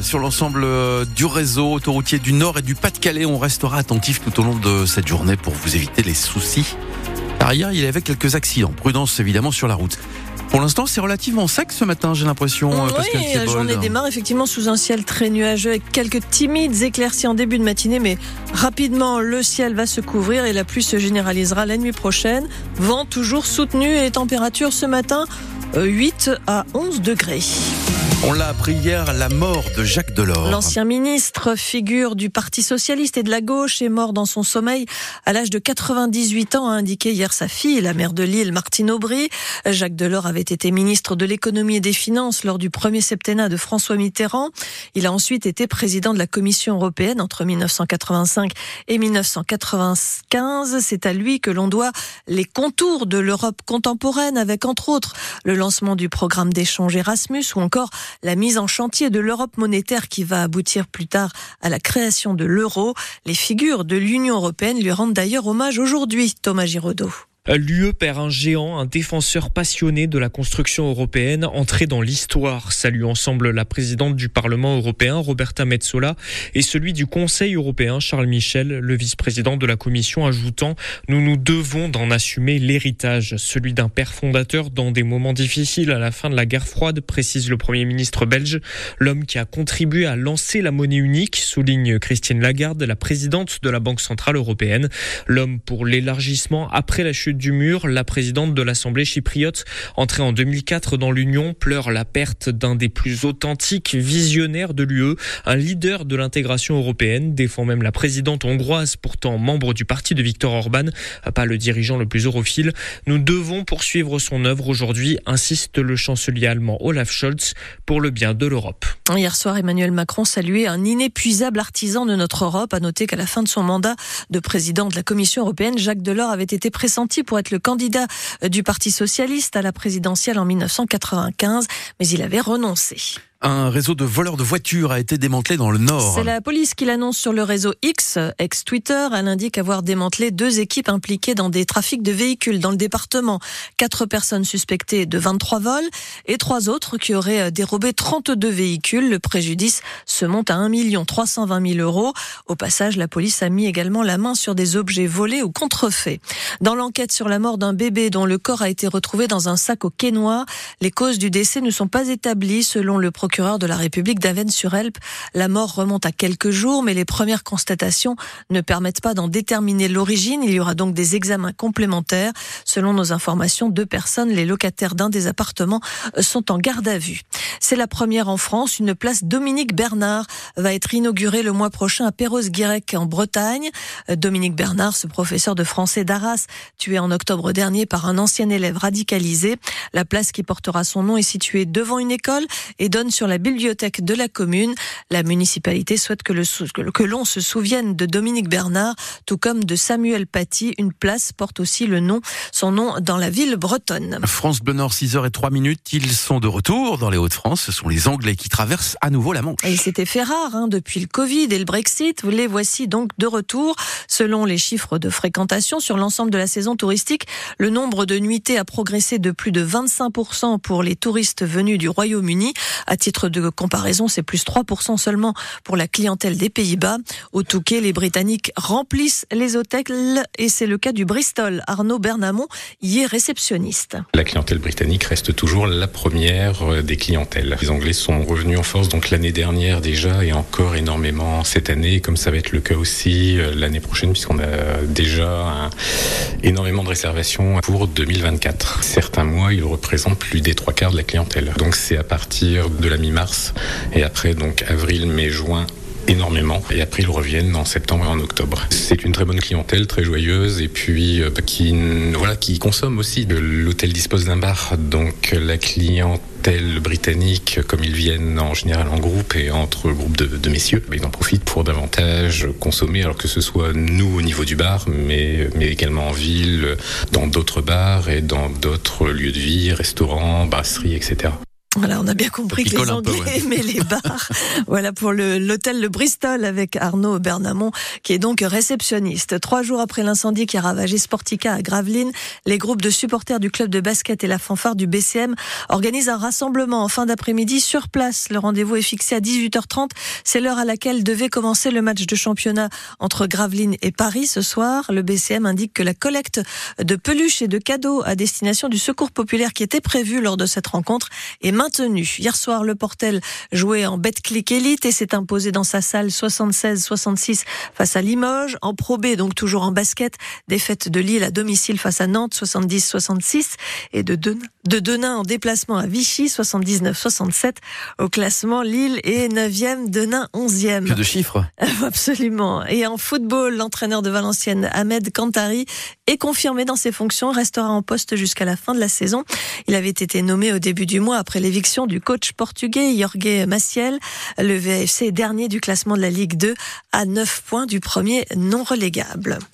sur l'ensemble euh, du réseau autoroutier du Nord et du Pas-de-Calais. On restera attentif tout au long de cette journée pour vous éviter les soucis. Par ailleurs, il y avait quelques accidents. Prudence évidemment sur la route. Pour l'instant, c'est relativement sec ce matin, j'ai l'impression. euh, Oui, la journée démarre effectivement sous un ciel très nuageux avec quelques timides éclaircies en début de matinée, mais rapidement le ciel va se couvrir et la pluie se généralisera la nuit prochaine. Vent toujours soutenu et les températures ce matin euh, 8 à 11 degrés. On l'a appris hier, la mort de Jacques Delors. L'ancien ministre, figure du Parti socialiste et de la gauche, est mort dans son sommeil à l'âge de 98 ans, a indiqué hier sa fille, la maire de Lille, Martine Aubry. Jacques Delors avait été ministre de l'économie et des finances lors du premier septennat de François Mitterrand. Il a ensuite été président de la Commission européenne entre 1985 et 1995. C'est à lui que l'on doit les contours de l'Europe contemporaine avec entre autres le lancement du programme d'échange Erasmus ou encore la mise en chantier de l'Europe monétaire qui va aboutir plus tard à la création de l'euro. Les figures de l'Union européenne lui rendent d'ailleurs hommage aujourd'hui, Thomas Giraudot. L'UE perd un géant, un défenseur passionné de la construction européenne, entré dans l'histoire. Salue ensemble la présidente du Parlement européen, Roberta Metsola, et celui du Conseil européen, Charles Michel, le vice-président de la Commission, ajoutant Nous nous devons d'en assumer l'héritage, celui d'un père fondateur dans des moments difficiles à la fin de la guerre froide, précise le Premier ministre belge. L'homme qui a contribué à lancer la monnaie unique, souligne Christine Lagarde, la présidente de la Banque Centrale Européenne. L'homme pour l'élargissement après la chute du mur, la présidente de l'Assemblée chypriote, entrée en 2004 dans l'Union, pleure la perte d'un des plus authentiques visionnaires de l'UE, un leader de l'intégration européenne, défend même la présidente hongroise, pourtant membre du parti de Viktor Orban, pas le dirigeant le plus europhile. Nous devons poursuivre son œuvre aujourd'hui, insiste le chancelier allemand Olaf Scholz, pour le bien de l'Europe. Hier soir, Emmanuel Macron saluait un inépuisable artisan de notre Europe. A noter qu'à la fin de son mandat de président de la Commission européenne, Jacques Delors avait été pressenti pour être le candidat du Parti socialiste à la présidentielle en 1995, mais il avait renoncé. Un réseau de voleurs de voitures a été démantelé dans le Nord. C'est la police qui l'annonce sur le réseau X, ex-Twitter. Elle indique avoir démantelé deux équipes impliquées dans des trafics de véhicules dans le département. Quatre personnes suspectées de 23 vols et trois autres qui auraient dérobé 32 véhicules. Le préjudice se monte à 1 320 000 euros. Au passage, la police a mis également la main sur des objets volés ou contrefaits. Dans l'enquête sur la mort d'un bébé dont le corps a été retrouvé dans un sac au Quénois, les causes du décès ne sont pas établies selon le procureur procureur de la République d'Avennes-sur-Helpe. La mort remonte à quelques jours, mais les premières constatations ne permettent pas d'en déterminer l'origine. Il y aura donc des examens complémentaires. Selon nos informations, deux personnes, les locataires d'un des appartements, sont en garde à vue. C'est la première en France. Une place Dominique Bernard va être inaugurée le mois prochain à Perros-Guirec en Bretagne. Dominique Bernard, ce professeur de français d'Arras, tué en octobre dernier par un ancien élève radicalisé. La place qui portera son nom est située devant une école et donne sur la bibliothèque de la commune. La municipalité souhaite que, le, que l'on se souvienne de Dominique Bernard, tout comme de Samuel Paty. Une place porte aussi le nom, son nom dans la ville bretonne. France Bleu Nord, 6 h et 3 minutes. Ils sont de retour dans les Hauts-de-France. Ce sont les Anglais qui traversent à nouveau la Manche. Et il s'était fait rare hein, depuis le Covid et le Brexit. Les voici donc de retour. Selon les chiffres de fréquentation sur l'ensemble de la saison touristique, le nombre de nuitées a progressé de plus de 25% pour les touristes venus du Royaume-Uni. À titre de comparaison, c'est plus 3% seulement pour la clientèle des Pays-Bas. Au Touquet, les Britanniques remplissent les hôtels et c'est le cas du Bristol. Arnaud Bernamont y est réceptionniste. La clientèle britannique reste toujours la première des clientèles. Les Anglais sont revenus en force donc l'année dernière déjà et encore énormément cette année, comme ça va être le cas aussi l'année prochaine puisqu'on a déjà énormément de réservations pour 2024. Certains mois, ils représentent plus des trois quarts de la clientèle. Donc c'est à partir de la mi-mars et après donc avril, mai, juin énormément et après ils reviennent en septembre et en octobre. C'est une très bonne clientèle, très joyeuse et puis euh, qui voilà qui consomme aussi. L'hôtel dispose d'un bar, donc la clientèle britannique, comme ils viennent en général en groupe et entre groupes de, de messieurs, ils en profitent pour davantage consommer, alors que ce soit nous au niveau du bar, mais, mais également en ville, dans d'autres bars et dans d'autres lieux de vie, restaurants, brasseries, etc. Voilà, on a bien compris que les Anglais aimaient les bars. voilà pour l'hôtel le, Bristol avec Arnaud Bernamont, qui est donc réceptionniste. Trois jours après l'incendie qui a ravagé Sportica à Gravelines, les groupes de supporters du club de basket et la fanfare du BCM organisent un rassemblement en fin d'après-midi sur place. Le rendez-vous est fixé à 18h30. C'est l'heure à laquelle devait commencer le match de championnat entre Gravelines et Paris ce soir. Le BCM indique que la collecte de peluches et de cadeaux à destination du secours populaire qui était prévue lors de cette rencontre est maintenu. Hier soir, le Portel jouait en Betclic Elite et s'est imposé dans sa salle 76-66 face à Limoges. En Pro B, donc toujours en basket, défaite de Lille à domicile face à Nantes 70-66 et de Denain, de Denain en déplacement à Vichy 79-67. Au classement, Lille est 9e, Denain 11e. Que de chiffres. Absolument. Et en football, l'entraîneur de Valenciennes, Ahmed Kantari, est confirmé dans ses fonctions, restera en poste jusqu'à la fin de la saison. Il avait été nommé au début du mois après l'éviction du coach portugais Jorge Maciel. Le VFC dernier du classement de la Ligue 2 à 9 points du premier non relégable.